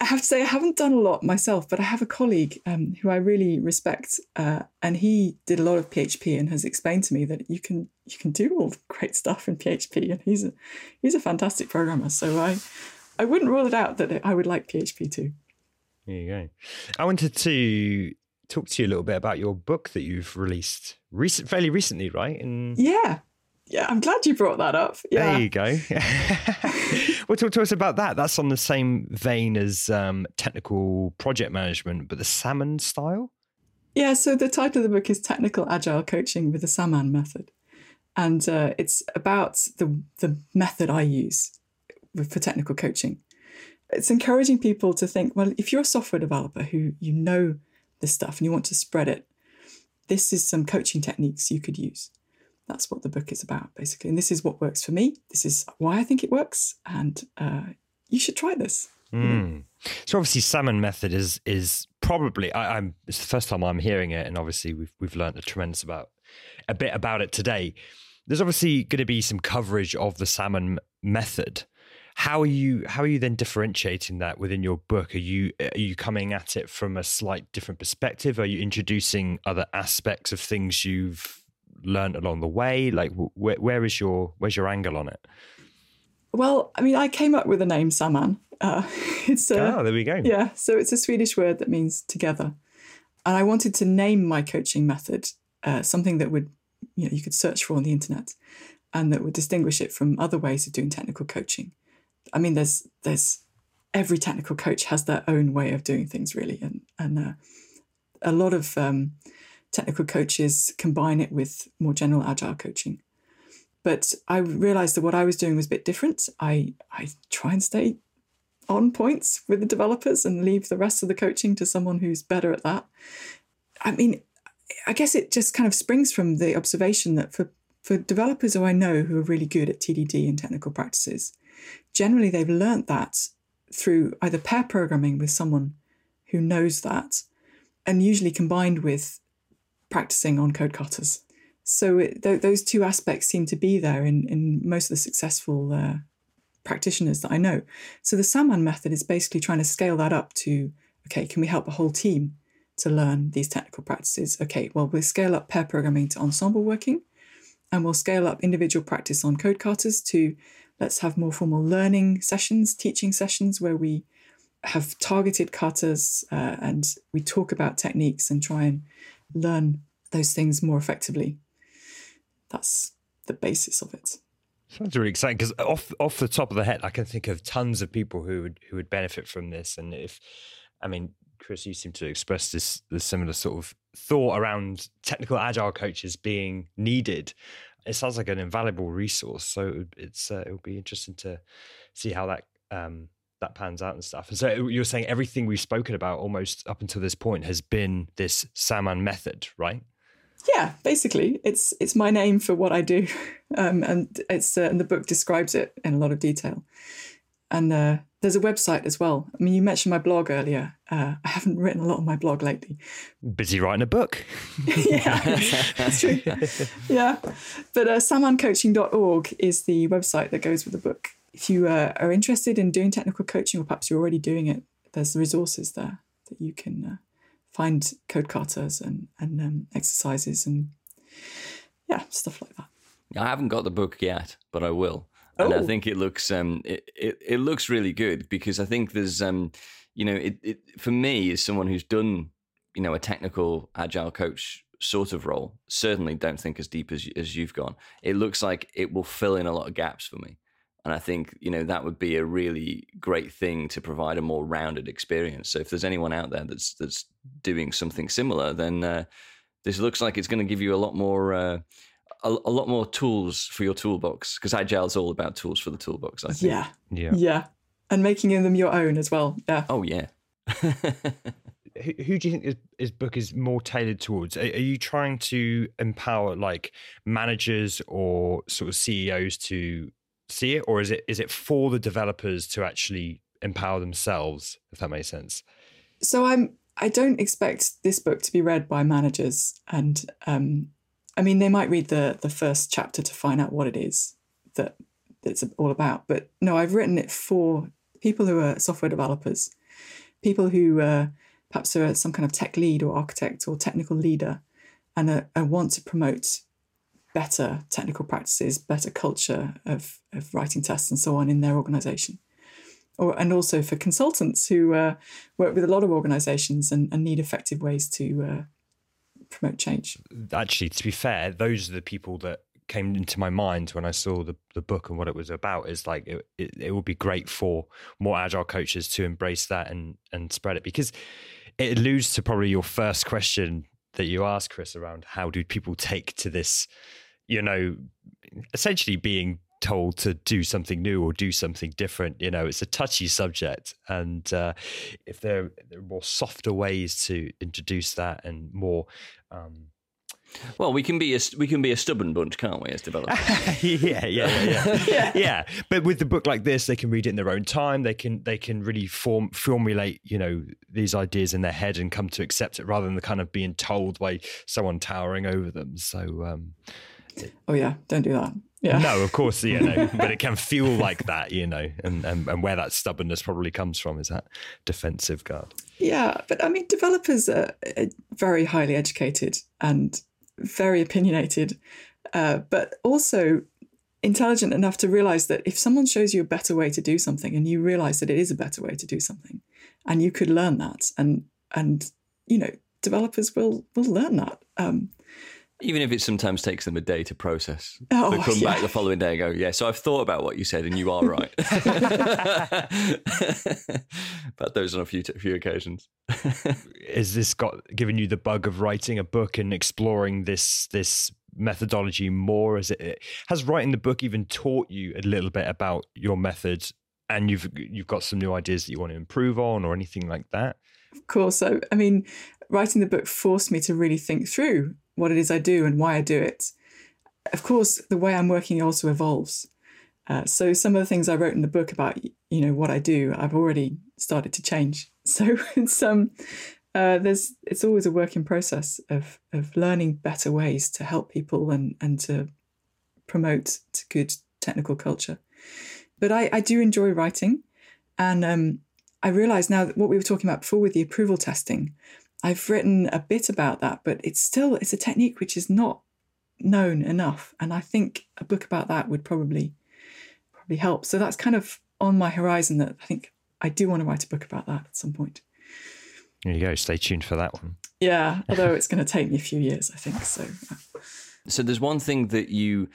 D: I have to say I haven't done a lot myself, but I have a colleague um, who I really respect, uh, and he did a lot of PHP and has explained to me that you can you can do all great stuff in PHP, and he's a he's a fantastic programmer. So I I wouldn't rule it out that I would like PHP too.
A: There you go. I wanted to talk to you a little bit about your book that you've released recent, fairly recently, right?
D: Yeah. Yeah, I'm glad you brought that up. Yeah.
A: There you go. well, talk to us about that. That's on the same vein as um, technical project management, but the Samman style.
D: Yeah, so the title of the book is Technical Agile Coaching with the Samman Method. And uh, it's about the, the method I use for technical coaching. It's encouraging people to think well, if you're a software developer who you know this stuff and you want to spread it, this is some coaching techniques you could use. That's what the book is about, basically. And this is what works for me. This is why I think it works. And uh, you should try this.
A: Mm. So obviously, Samman method is is probably I, am it's the first time I'm hearing it, and obviously we've we've learned a tremendous about a bit about it today. There's obviously going to be some coverage of the Samman method how are you how are you then differentiating that within your book? Are you are you coming at it from a slight different perspective? Are you introducing other aspects of things you've learned along the way? Like where, where is your where's your angle on it?
D: Well i mean i came up with the name Samman. Uh, it's
A: a, oh there we go.
D: yeah so it's a swedish word that means together. And i wanted to name my coaching method uh, something that would you know you could search for on the internet and that would distinguish it from other ways of doing technical coaching I mean, there's there's every technical coach has their own way of doing things, really, and and uh, a lot of um, technical coaches combine it with more general agile coaching. But I realized that what I was doing was a bit different. I I try and stay on points with the developers and leave the rest of the coaching to someone who's better at that. I mean, I guess it just kind of springs from the observation that for for developers who I know who are really good at TDD and technical practices, generally they've learnt that through either pair programming with someone who knows that, and usually combined with practicing on code katas. So it, th- those two aspects seem to be there in, in most of the successful uh, practitioners that I know. So the Samman method is basically trying to scale that up to okay, can we help a whole team to learn these technical practices. Okay, well, we'll scale up pair programming to ensemble working, and we'll scale up individual practice on code katas to let's have more formal learning sessions, teaching sessions where we have targeted katas uh, and we talk about techniques and try and learn those things more effectively. That's the basis of it.
A: Sounds really exciting because off off the top of the head, I can think of tons of people who would who would benefit from this. And if, I mean, Chris, you seem to express this the similar sort of thought around technical agile coaches being needed. It sounds like an invaluable resource. So it's uh, it will be interesting to see how that um, that pans out and stuff. And so you're saying everything we've spoken about almost up until this point has been this Samman method, right?
D: Yeah, basically, it's it's my name for what I do, um, and it's uh, and the book describes it in a lot of detail. And uh, there's a website as well. I mean, you mentioned my blog earlier. Uh, I haven't written a lot on my blog lately.
A: Busy writing a book.
D: yeah, that's true. Yeah, but uh, sammancoaching.org is the website that goes with the book. If you uh, are interested in doing technical coaching, or perhaps you're already doing it, there's resources there that you can uh, find code katas and and um, exercises and yeah, stuff like that.
B: I haven't got the book yet, but I will. Oh. And I oh. think it looks um it, it, it looks really good because I think there's um you know it, it for me as someone who's done you know a technical agile coach sort of role certainly don't think as deep as as you've gone it looks like it will fill in a lot of gaps for me and I think you know that would be a really great thing to provide a more rounded experience. So if there's anyone out there that's that's doing something similar, then uh, this looks like it's going to give you a lot more uh, a, a, lot more tools for your toolbox because Agile is all about tools for the toolbox. I think.
D: Yeah, yeah, yeah, and making them your own as well. Yeah.
B: Oh yeah.
A: who, who, do you think his, his, book is more tailored towards? Are, are, you trying to empower like managers or sort of CEOs to see it, or is it is it for the developers to actually empower themselves? If that makes sense.
D: So I'm I don't expect this book to be read by managers, and um, I mean they might read the the first chapter to find out what it is that it's all about. But no, I've written it for people who are software developers, people who uh, perhaps are some kind of tech lead or architect or technical leader, and uh, want to promote better technical practices, better culture of, of writing tests and so on in their organization. Or, and also for consultants who uh, work with a lot of organizations and, and need effective ways to uh, promote change.
A: Actually, to be fair, those are the people that came into my mind when I saw the, the book and what it was about is like it, it, it would be great for more agile coaches to embrace that and and spread it because it alludes to probably your first question that you asked Chris around how do people take to this you know, essentially being told to do something new or do something different. You know, it's a touchy subject, and uh, if there, there, are more softer ways to introduce that and more. Um,
B: well, we can be a we can be a stubborn bunch, can't we, as developers?
A: yeah, yeah, yeah, yeah, yeah. But with the book like this, they can read it in their own time. They can they can really form formulate, you know, these ideas in their head and come to accept it rather than the kind of being told by someone towering over them. So, um,
D: Oh yeah, don't do that. Yeah.
A: No, of course, you know, but it can feel like that, you know, and, and, and where that stubbornness probably comes from is that defensive guard.
D: Yeah, but I mean, developers are very highly educated and very opinionated, uh, but also intelligent enough to realize that if someone shows you a better way to do something and you realize that it is a better way to do something and you could learn that and and you know developers will will learn that um,
B: even if it sometimes takes them a day to process,
D: oh,
B: they come
D: yeah.
B: back the following day and go, "Yeah, so I've thought about what you said, and you are right." but those on a few t- few occasions.
A: Has this got given you the bug of writing a book and exploring this this methodology more? As it has writing the book even taught you a little bit about your method, and you've you've got some new ideas that you want to improve on, or anything like that?
D: Of course. So, I mean, writing the book forced me to really think through what it is I do and why I do it. Of course, the way I'm working also evolves. Uh, so some of the things I wrote in the book about you know what I do, I've already started to change. So it's um uh, there's it's always a work in process of of learning better ways to help people and and to promote to good technical culture. But I, I do enjoy writing, and um, I realize now that what we were talking about before with the approval testing, I've written a bit about that, but it's still it's a technique which is not known enough, and I think a book about that would probably probably help. So that's kind of on my horizon. That I think I do want to write a book about that at some point.
A: There you go. Stay tuned for that one.
D: Yeah, although it's going to take me a few years, I think. So.
B: So there's one thing that you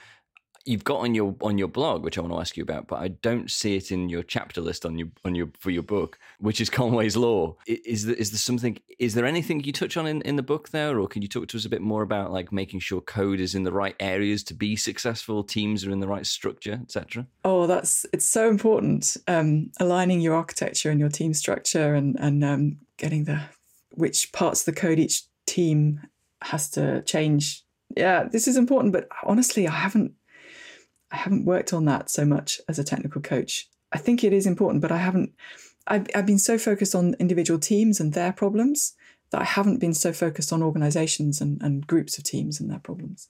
B: you've got on your on your blog, which I want to ask you about, but I don't see it in your chapter list on your on your for your book, which is Conway's Law. Is there is there something? Is there anything you touch on in, in the book there, or can you talk to us a bit more about like making sure code is in the right areas to be successful, teams are in the right structure, etc.
D: Oh, that's it's so important. Um, aligning your architecture and your team structure, and and um, getting the which parts of the code each team has to change. Yeah, this is important, but honestly, I haven't I haven't worked on that so much as a technical coach. I think it is important, but I haven't. I've, I've been so focused on individual teams and their problems that I haven't been so focused on organizations and, and groups of teams and their problems.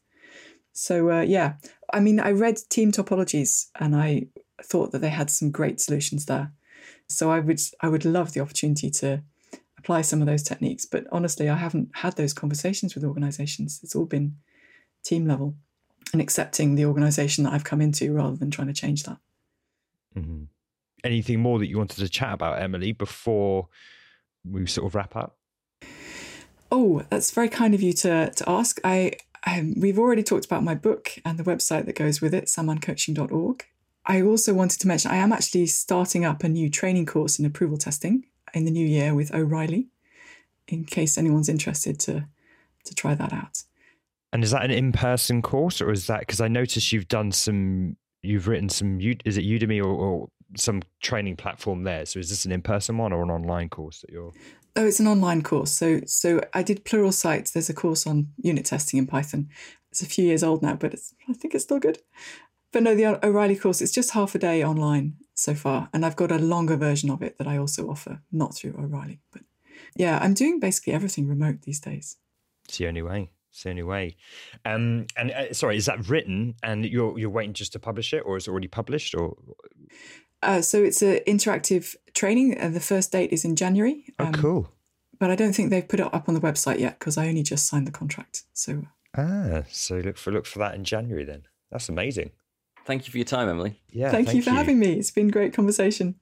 D: So, uh, yeah, I mean, I read team topologies and I thought that they had some great solutions there. So I would I would love the opportunity to apply some of those techniques. But honestly, I haven't had those conversations with organizations. It's all been team level and accepting the organization that I've come into rather than trying to change that.
A: Mm-hmm. Anything more that you wanted to chat about, Emily, before we sort of wrap up?
D: Oh, that's very kind of you to, to ask. I, I we've already talked about my book and the website that goes with it, sammancoaching.org. I also wanted to mention I am actually starting up a new training course in approval testing in the new year with O'Reilly, in case anyone's interested to to try that out.
A: And is that an in-person course, or is that because I noticed you've done some, you've written some, is it Udemy or, or some training platform there? So is this an in-person one or an online course that you're?
D: Oh, it's an online course. So so I did Pluralsight. There's a course on unit testing in Python. It's a few years old now, but I think it's still good. But no, the O'Reilly course, it's just half a day online so far. And I've got a longer version of it that I also offer, not through O'Reilly. But yeah, I'm doing basically everything remote these days.
A: It's the only way. It's the only way. Um, and uh, sorry, is that written and you're you're waiting just to publish it, or is it already published? Or
D: uh, so it's an interactive training, and the first date is in January.
A: Oh, um, oh, cool!
D: But I don't think they've put it up on the website yet because I only just signed the contract. So
A: ah, so look for look for that in January then. That's amazing.
B: Thank you for your time, Emily.
D: Yeah, thank, thank you for you. having me. It's been great conversation.